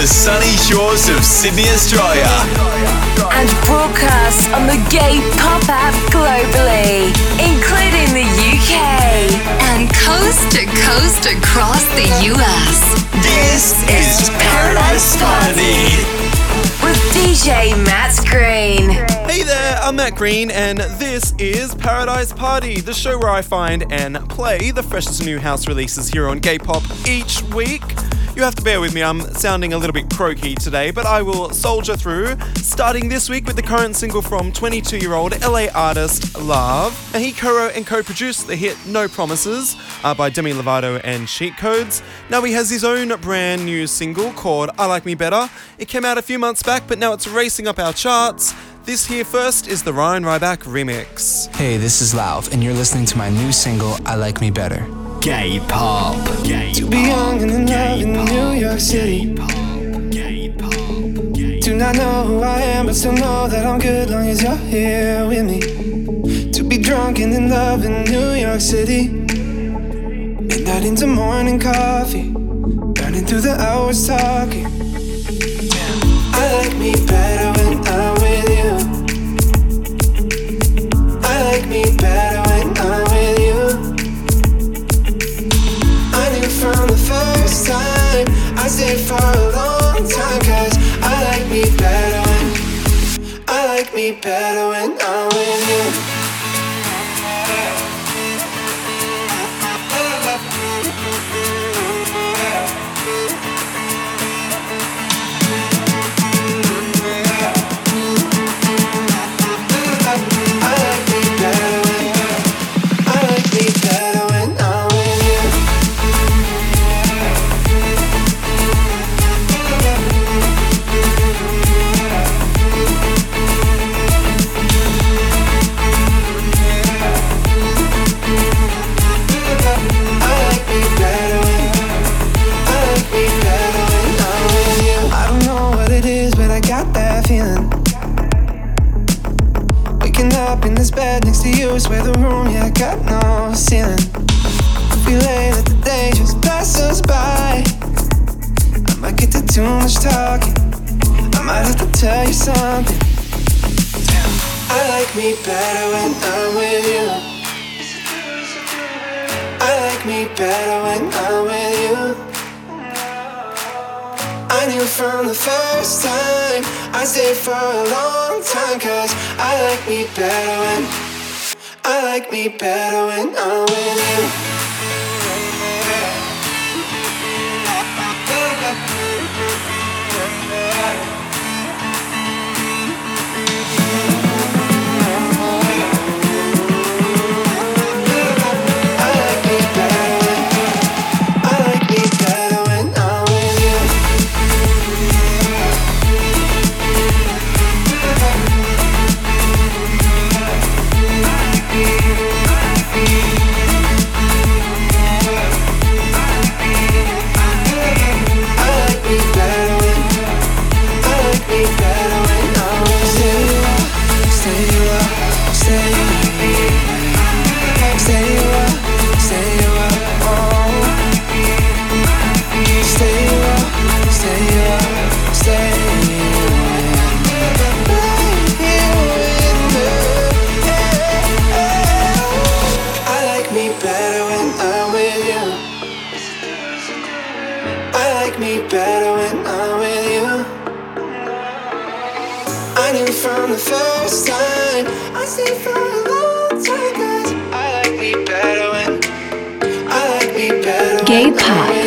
the sunny shores of Sydney, Australia. And broadcasts on the Gay Pop app globally, including the UK and coast to coast across the US. This is Paradise Party with DJ Matt Green. Hey there, I'm Matt Green, and this is Paradise Party, the show where I find and play the freshest new house releases here on Gay Pop each week. You have to bear with me, I'm sounding a little bit croaky today, but I will soldier through. Starting this week with the current single from 22 year old LA artist Lauv. And he co wrote and co produced the hit No Promises uh, by Demi Lovato and Cheat Codes. Now he has his own brand new single called I Like Me Better. It came out a few months back, but now it's racing up our charts. This here first is the Ryan Riback remix. Hey, this is Lauv, and you're listening to my new single, I Like Me Better. Gay pop. Gay to be young and in love in New York City. Do not know who I am, but still know that I'm good long as you're here with me. To be drunk and in love in New York City. Midnight into morning coffee. Burning through the hours talking. I like me better like me better when I'm with you I knew from the first time. I stayed for a long time, cause I like me better when I like me better when I you're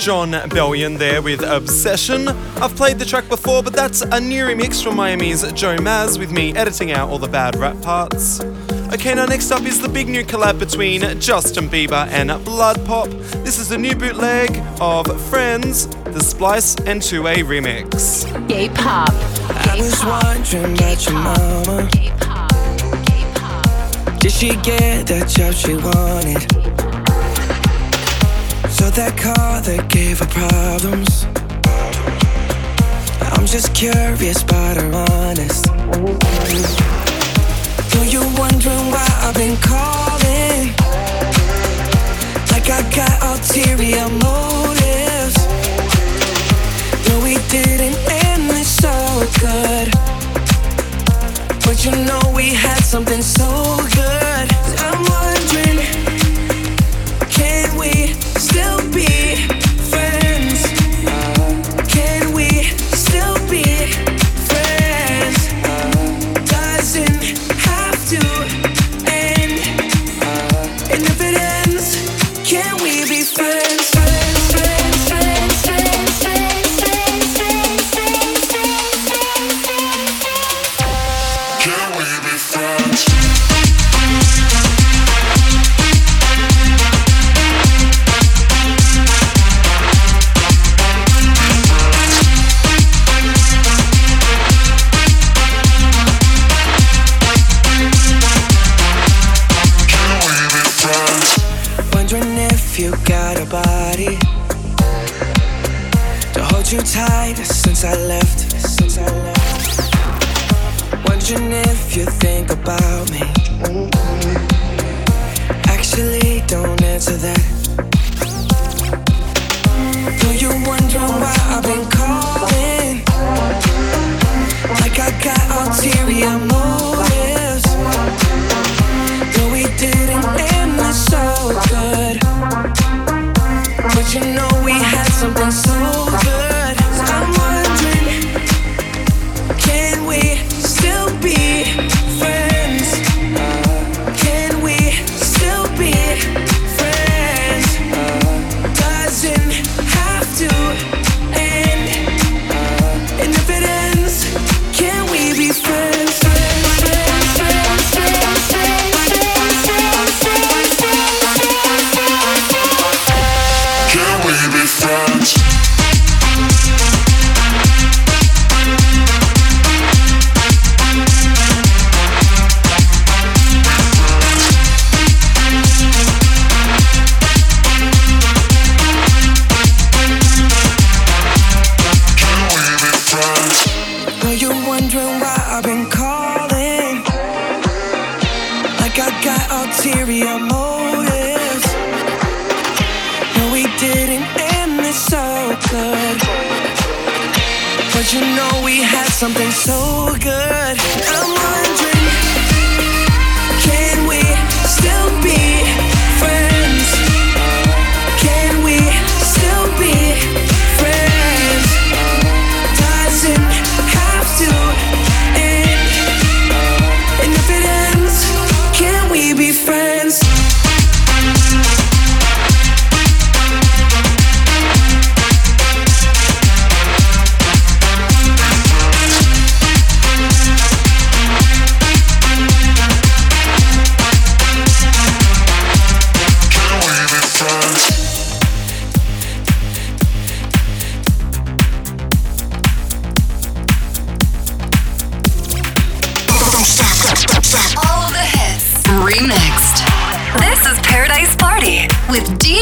featuring Jon Bellion there with Obsession. I've played the track before, but that's a new remix from Miami's Joe Maz with me editing out all the bad rap parts. Okay, now next up is the big new collab between Justin Bieber and Blood Pop. This is the new bootleg of Friends, the Splice and 2A remix. Gay pop. I was wondering about your mama. Did she get that job she wanted? So that car that gave her problems. I'm just curious, but I'm honest. Know you're wondering why I've been calling? Like I got ulterior motives. No, we didn't end this so good. But you know we had something so good.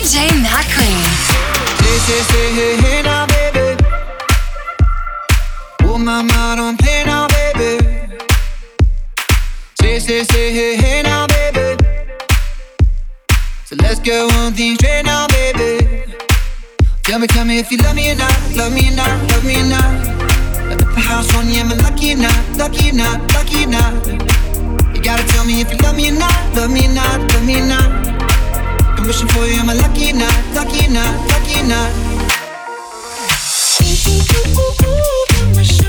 DJ Matt Green. Say, say, say, hey, hey now, baby. Oh, mama, don't play now, baby. Say, say, say, hey, hey now, baby. So let's go on things straight now, baby. Tell me, tell me if you love me or not, love me or not, love me or not. Put the house on you, am I lucky or not, lucky or not, lucky or not? You gotta tell me if you love me or not, love me or not, love me or not. I'm wishing for you, am I lucky or lucky or lucky or? Ooh, ooh, ooh, ooh,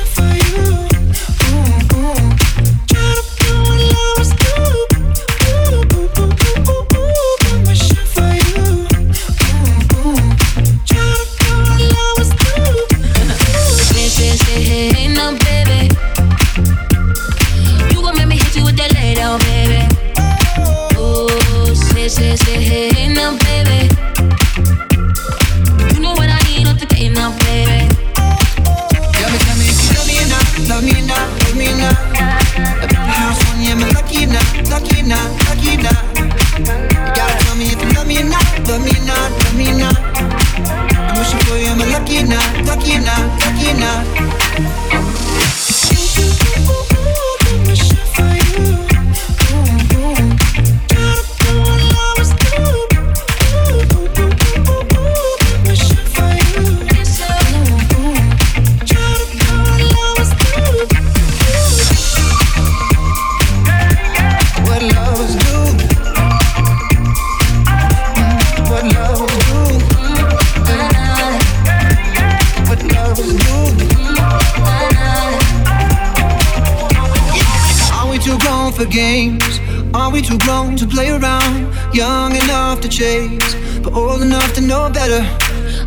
for games? Are we too grown to play around? Young enough to chase, but old enough to know better.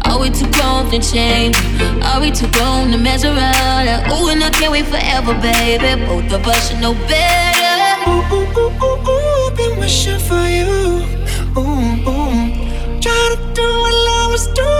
Are we too grown to change? Are we too grown to mess around? Like, ooh, and I can't wait forever, baby. Both of us should know better. Ooh, ooh, ooh, ooh, ooh, been wishing for you. Ooh, ooh. Try to do what lovers do.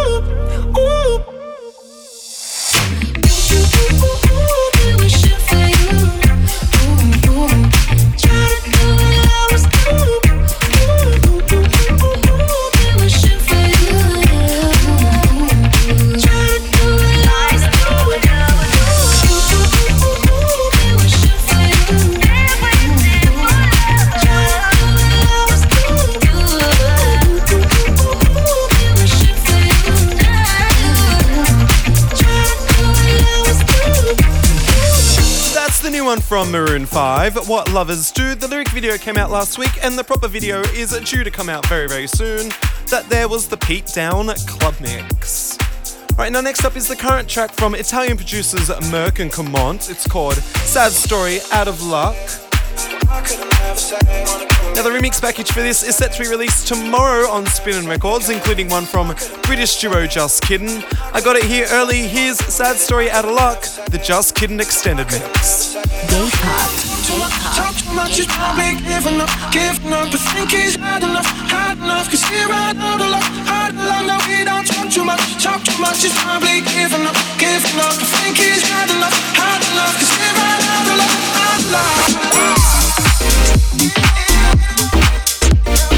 From Maroon 5, What Lovers Do. The lyric video came out last week, and the proper video is due to come out very, very soon. That there was the Pete Down Club Mix. Alright, now next up is the current track from Italian producers Merk and Kremont. It's called Sad Story Out of Luck. Now, the remix package for this is set to be released tomorrow on Spinnin' Records, including one from British duo Just Kiddin'. I got it here early. Here's Sad Story Out of Luck, the Just Kiddin' extended mix. Talk too much is probably giving up, giving up. But think he's hard enough, hard enough. Cause here I know the love, hard enough. No, we don't talk too much, talk too much is probably giving up, giving up. But think he's hard enough, hard enough. Cause here I know the love, hard enough. Never said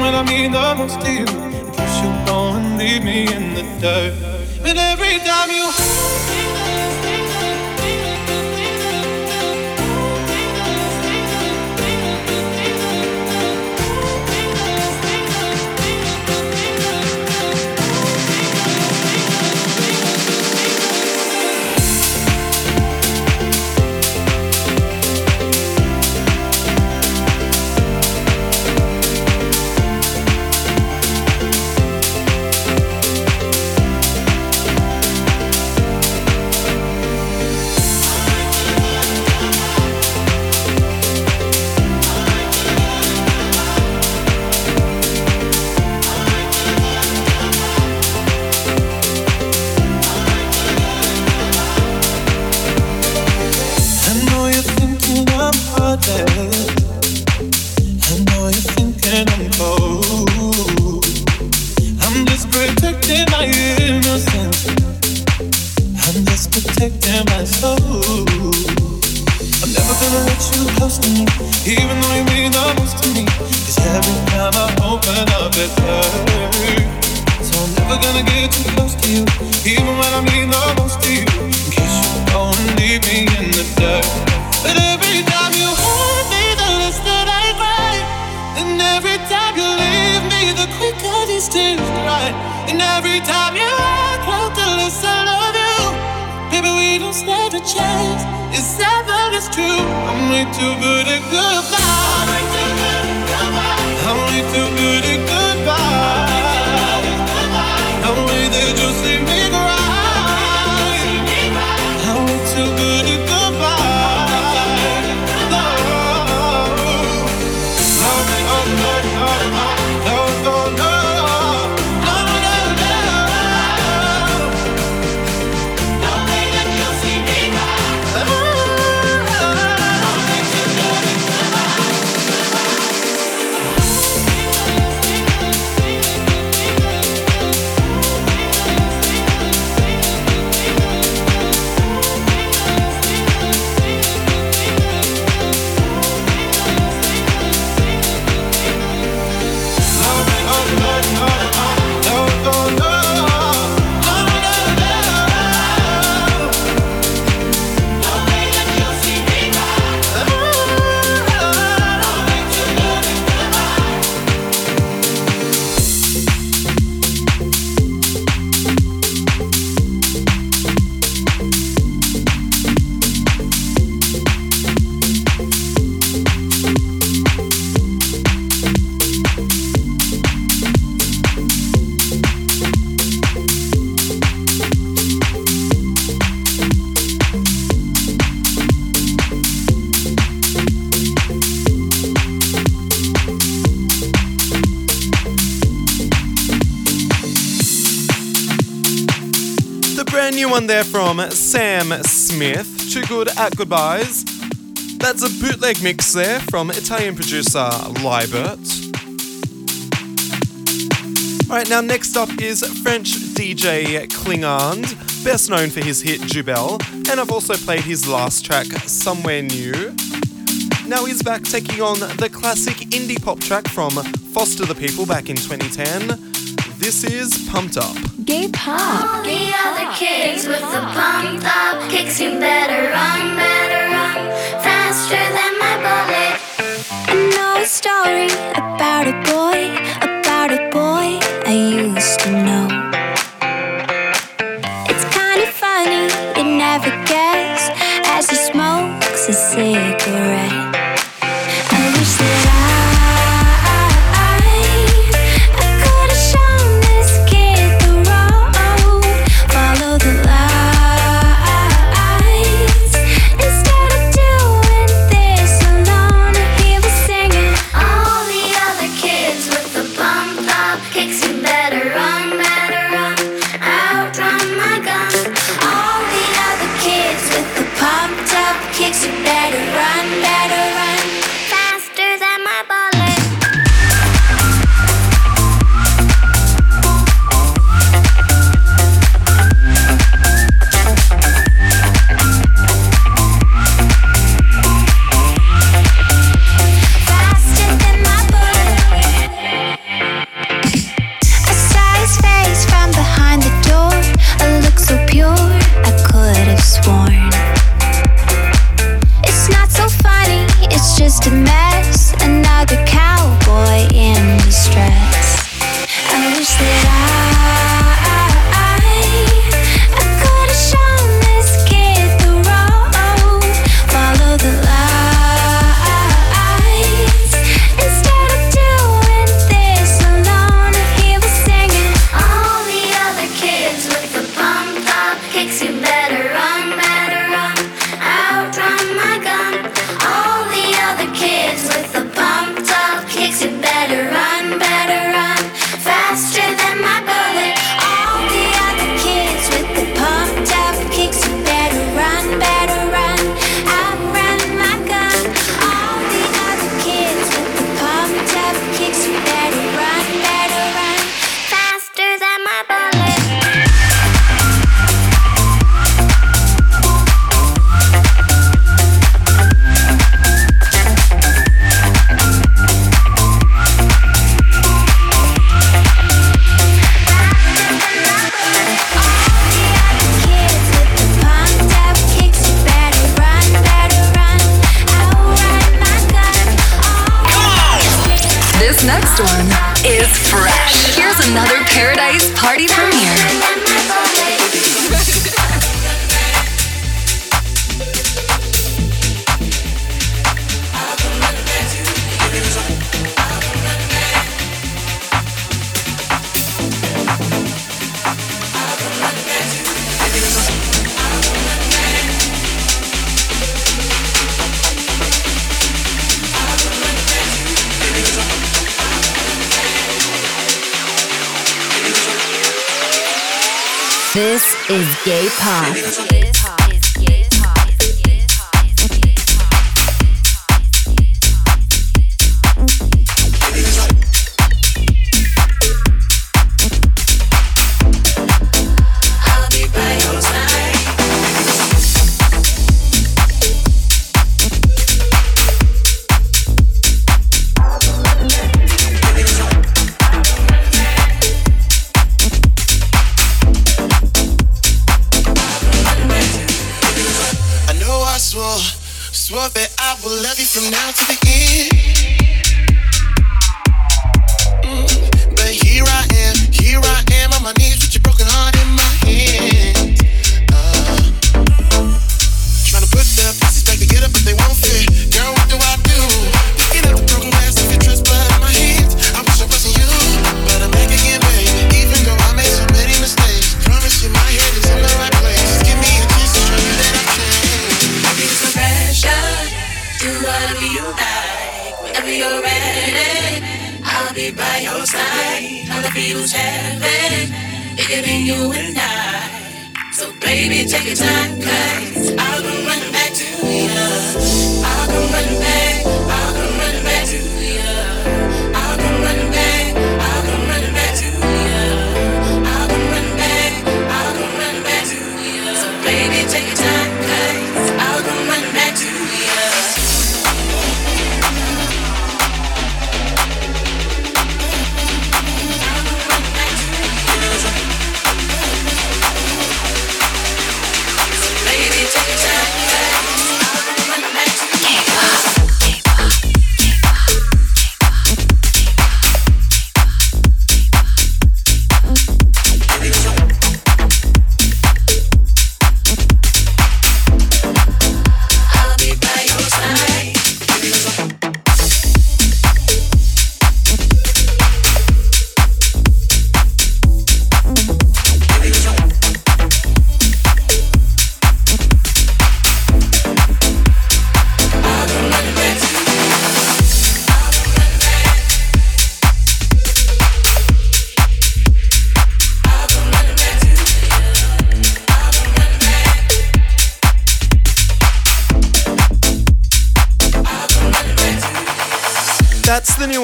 when I mean the most to you. I guess you won't leave me in the dirt. And every time you hold me it's true. I'm way too good at goodbye. one there from Sam Smith. Too good at goodbyes. That's a bootleg mix there from Italian producer Libert. Alright, now next up is French DJ Klingande, best known for his hit Jubel, and I've also played his last track, Somewhere New. Now he's back taking on the classic indie pop track from Foster the People back in 2010. This is Pumped Up. Gay pop. All the gay other pop. kids gay with pop. the pumped up kicks You better run, better run, faster than my bullet. No story about a boy, about a boy. swore that I will love you from now to the end.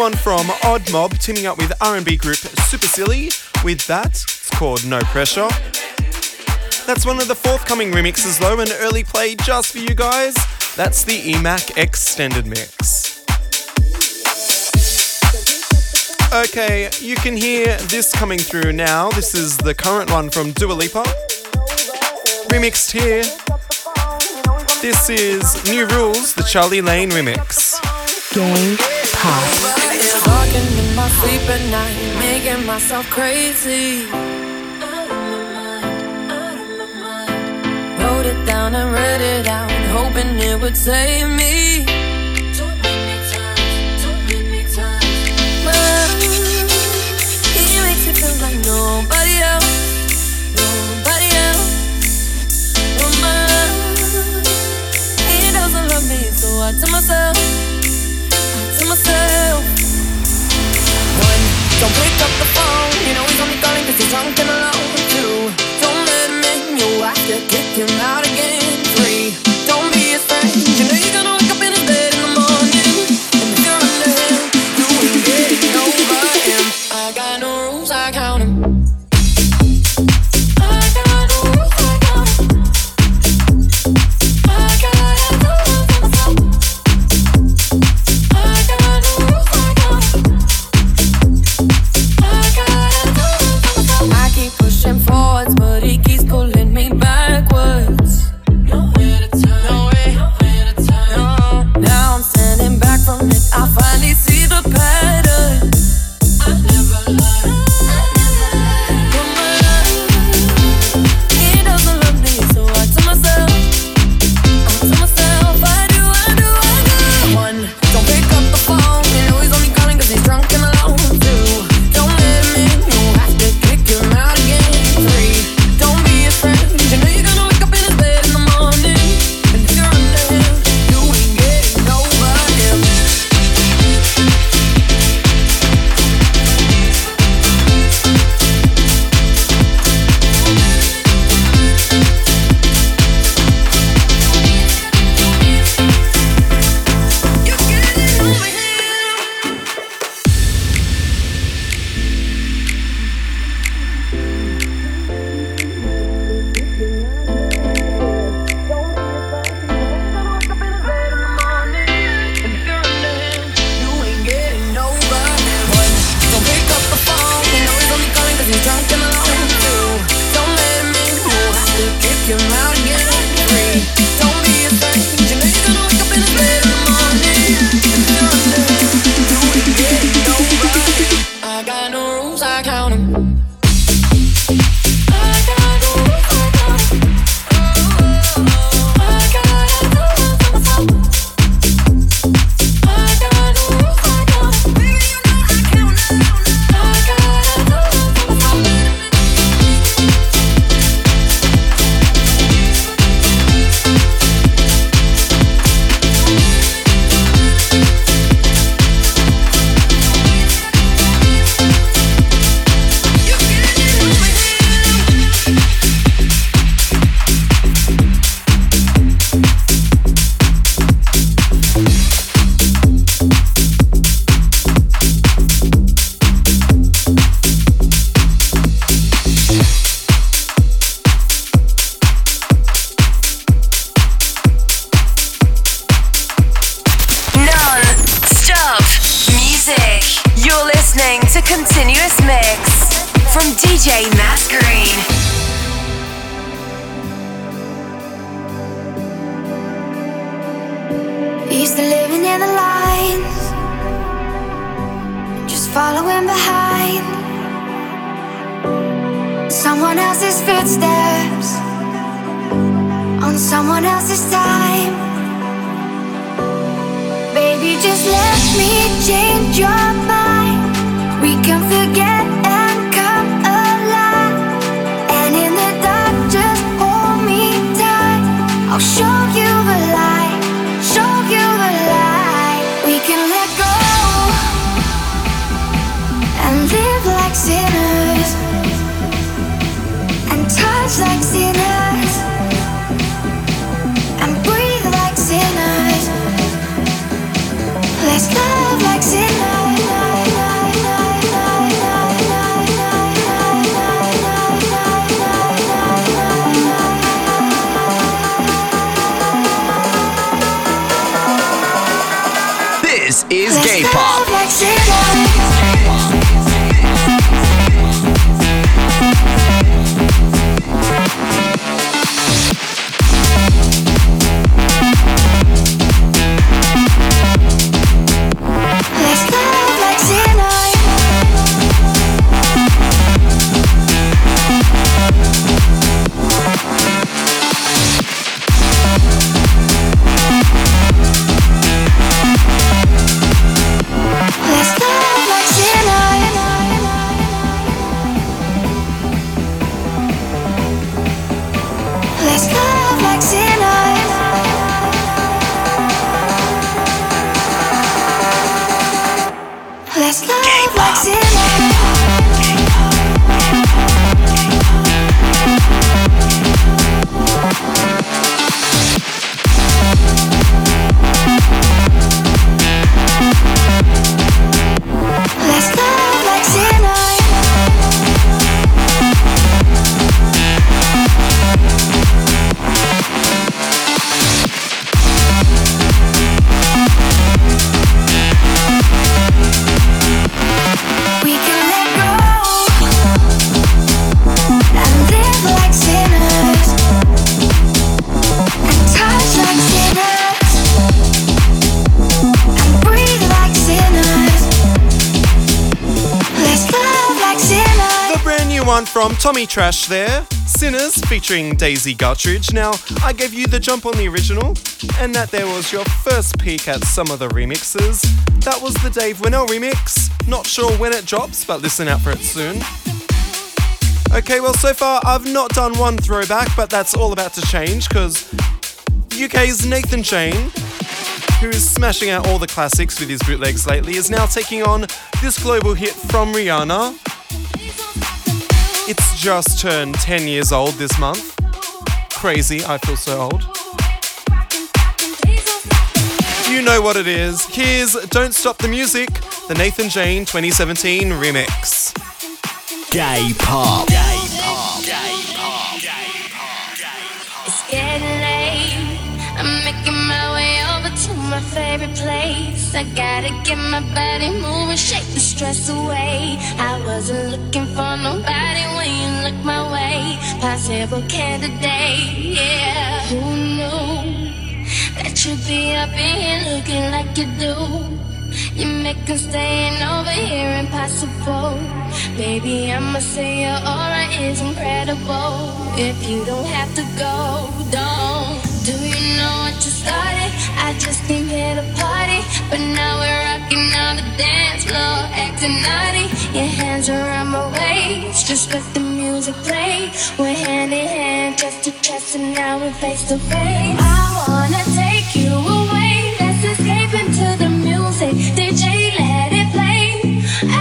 One from Odd Mob teaming up with R&B group Super Silly with that. It's called No Pressure. That's one of the forthcoming remixes though, an early play just for you guys. That's the EMAC extended mix. Okay, you can hear this coming through now. This is the current one from Dua Lipa. Remixed here. This is New Rules, the Charlie Lane remix. Gay Pop. Talking in my sleep at night, making myself crazy. Wrote it down and read it out, hoping it would save me. Well, he makes it feel like nobody else, nobody else. No man, he doesn't love me, so I tell myself myself. One, don't pick up the phone. You know he's only calling cause he's drunk and alone. Two, don't let him in. You'll have to kick him out again. Three, don't be his friend. You know you're gonna Trash there. Sinners featuring Daisy Guttridge. Now, I gave you the jump on the original, and that there was your first peek at some of the remixes. That was the Dave Winnel remix. Not sure when it drops, but listen out for it soon. Okay, well, so far I've not done one throwback, but that's all about to change because UK's Nathan Jane, who is smashing out all the classics with his bootlegs lately, is now taking on this global hit from Rihanna. It's just turned 10 years old this month. Crazy, I feel so old. You know what it is. Here's Don't Stop the Music, the Nathan Jane 2017 remix. Gay Pop. Gotta get my body moving, shake the stress away. I wasn't looking for nobody when you looked my way. Possible candidate, yeah. Who knew that you'd be up in here looking like you do? You make us staying over here impossible. Baby, I'ma say your aura is incredible. If you don't have to go, don't. Know what you started? I just came here to party, but now we're rocking on the dance floor, acting naughty. Your hands around my waist, just let the music play. We're hand in hand, chest to chest, and now we're face to face. I wanna take you away, let's escape into the music. DJ, let it play.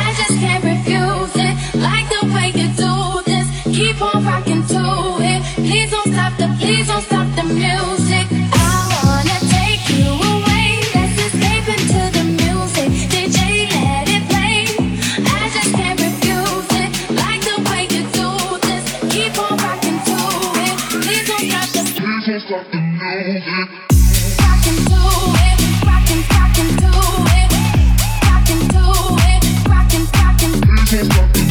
I just can't refuse it. Like the way you do this. Keep on rocking to it. Please don't stop the, please don't stop the music. Music. Rocking to it.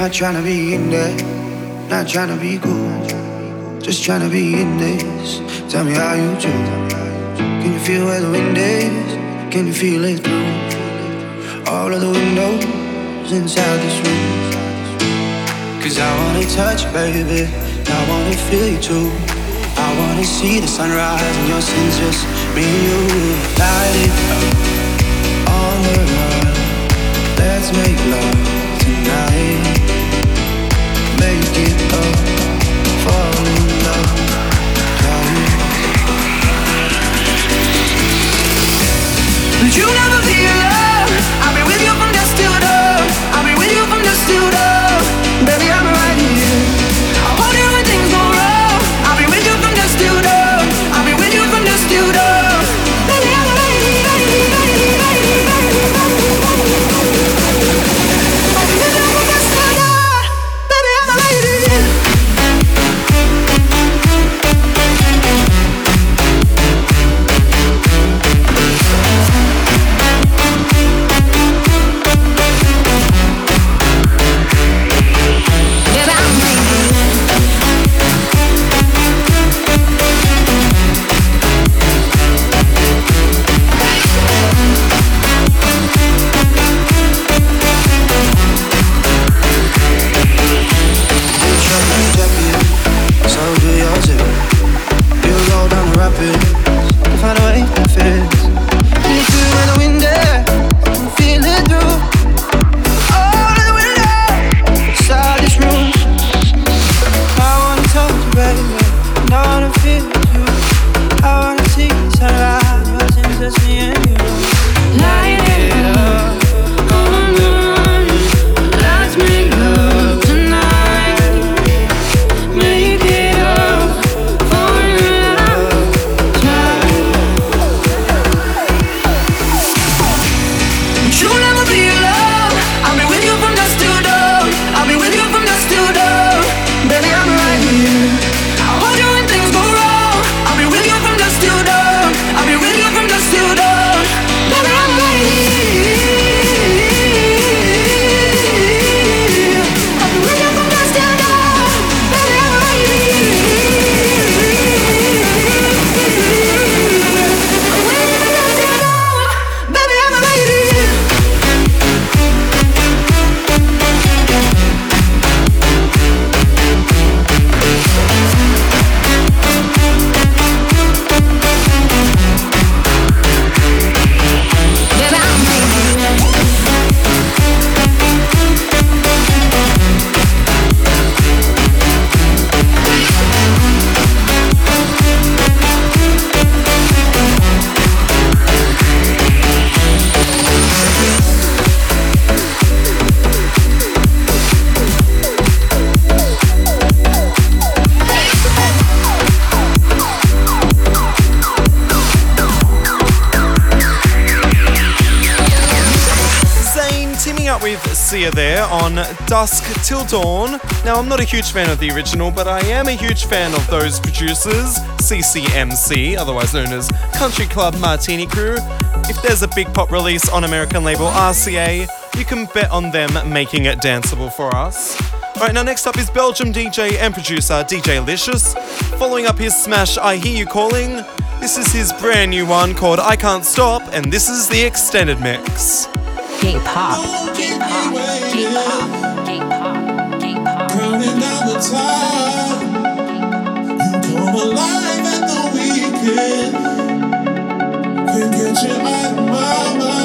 Not trying to be in there, not trying to be cool. Just trying to be in this. Tell me how you do. Can you feel where the wind is? Can you feel it through all of the windows inside this room? Cause I wanna touch you, baby. I wanna feel you too. I wanna see the sunrise and your sins just me and you. Light it up the run. Let's make love But you never feel love. I'll be with you from dusk till dawn. I'll be with you from dusk till dawn. Till Dawn. Now, I'm not a huge fan of the original, but I am a huge fan of those producers, CCMC, otherwise known as Country Club Martini Crew. If there's a big pop release on American label RCA, you can bet on them making it danceable for us. Alright, now next up is Belgium DJ and producer DJ Licious. Following up his smash I Hear You Calling, this is his brand new one called I Can't Stop, and this is the extended mix. Gay pop. Gay Counting down the time. You come alive at the weekend. Can't get you out of my mind,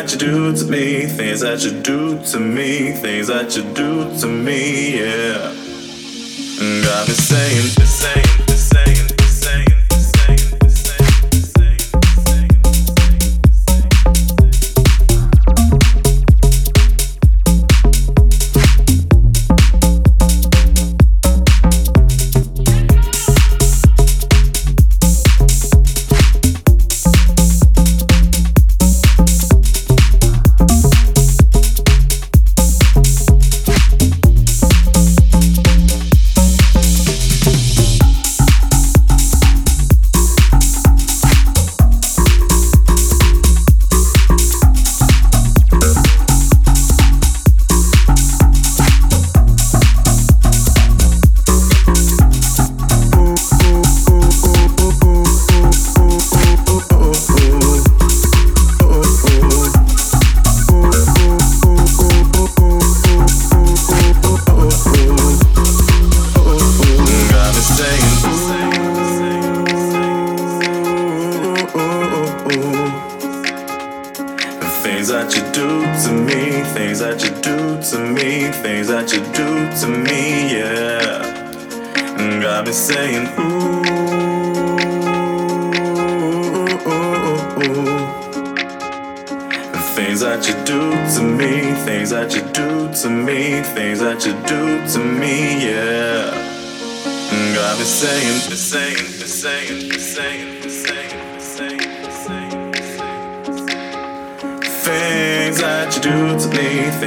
that you do to me, things that you do to me, things that you do to me, yeah. Got me saying, saying.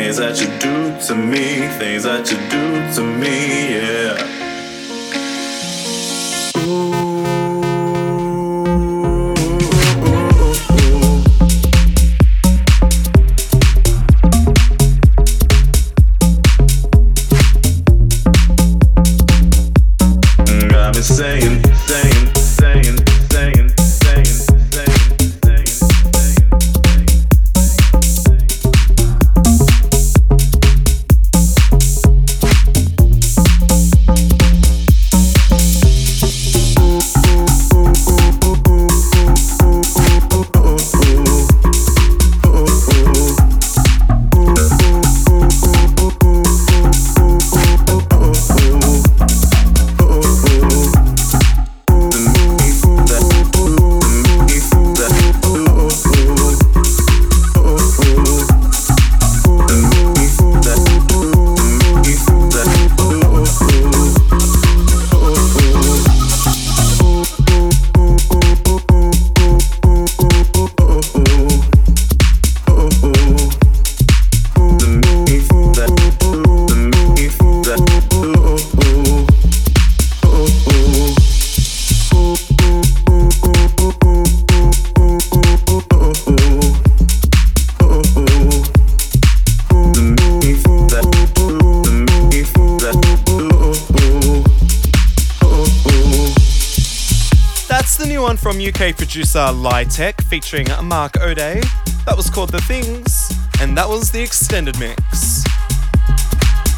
Things that you do to me, things that you do to me, yeah. Producer Lytech featuring Mark O'Day. That was called The Things, and that was the extended mix.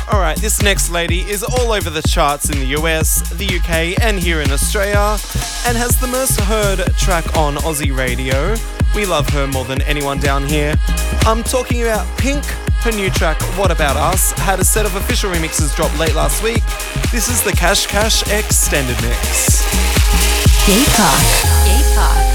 Alright, this next lady is all over the charts in the US, the UK, and here in Australia, and has the most heard track on Aussie radio. We love her more than anyone down here. I'm talking about Pink. Her new track, What About Us, had a set of official remixes drop late last week. This is the Cash Cash extended mix. Gay Pop. Gay Pop.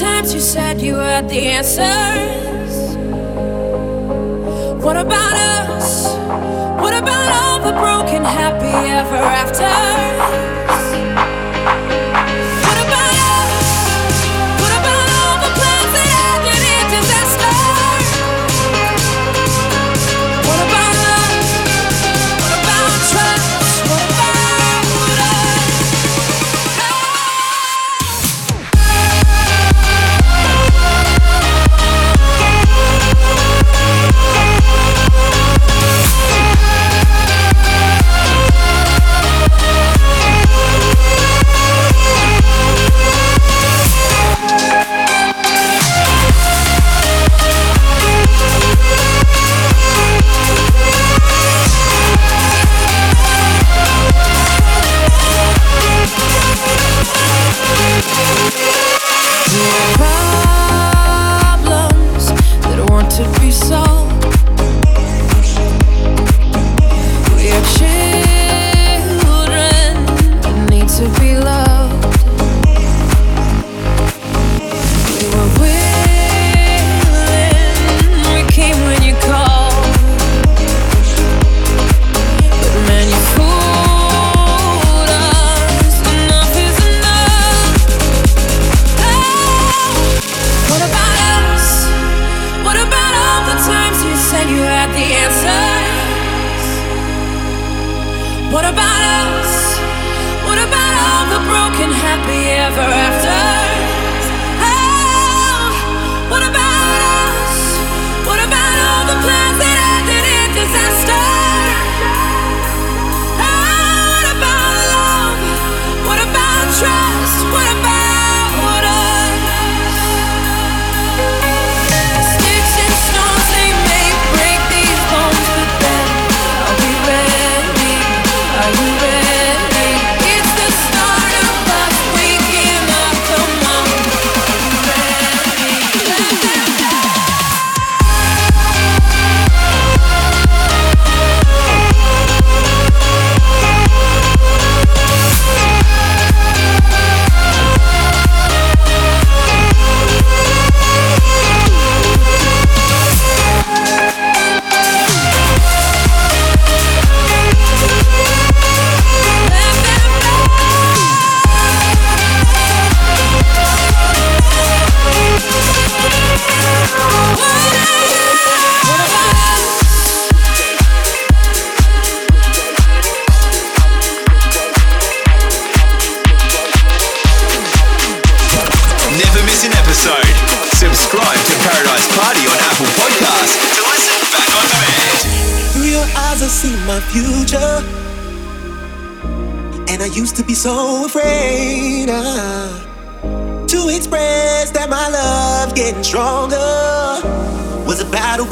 Times you said you had the answers? What about us? What about all the broken happy ever afters?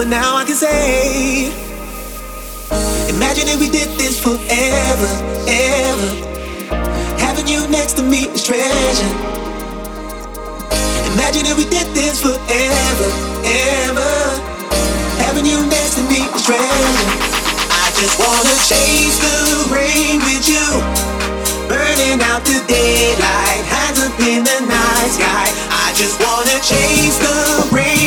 Now I can say, Imagine if we did this forever, ever. Having you next to me is treasure. Imagine if we did this forever, ever. Having you next to me is treasure. I just wanna chase the rain with you. burning out the daylight, hands up in the night sky. I just wanna chase the rain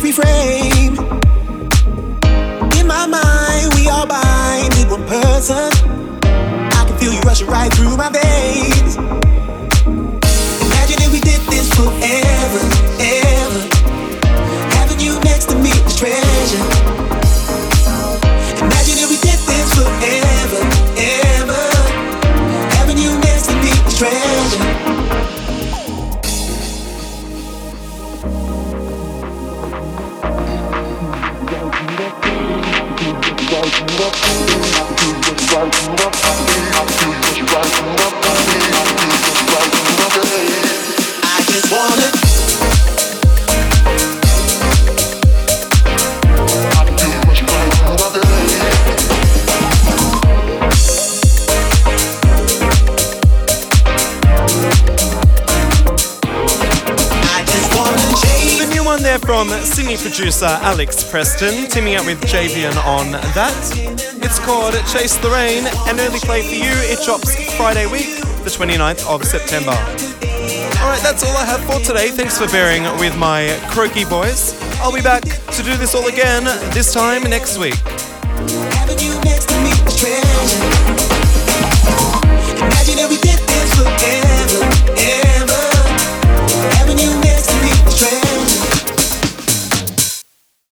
every frame. In my mind, we are bind in one person. I can feel you rushing right through my veins. From Sydney producer Alex Preston, teaming up with Javian on that. It's called Chase the Rain, an early play for you. It drops Friday week, the 29th of September. Alright, that's all I have for today. Thanks for bearing with my croaky voice. I'll be back to do this all again, this time next week.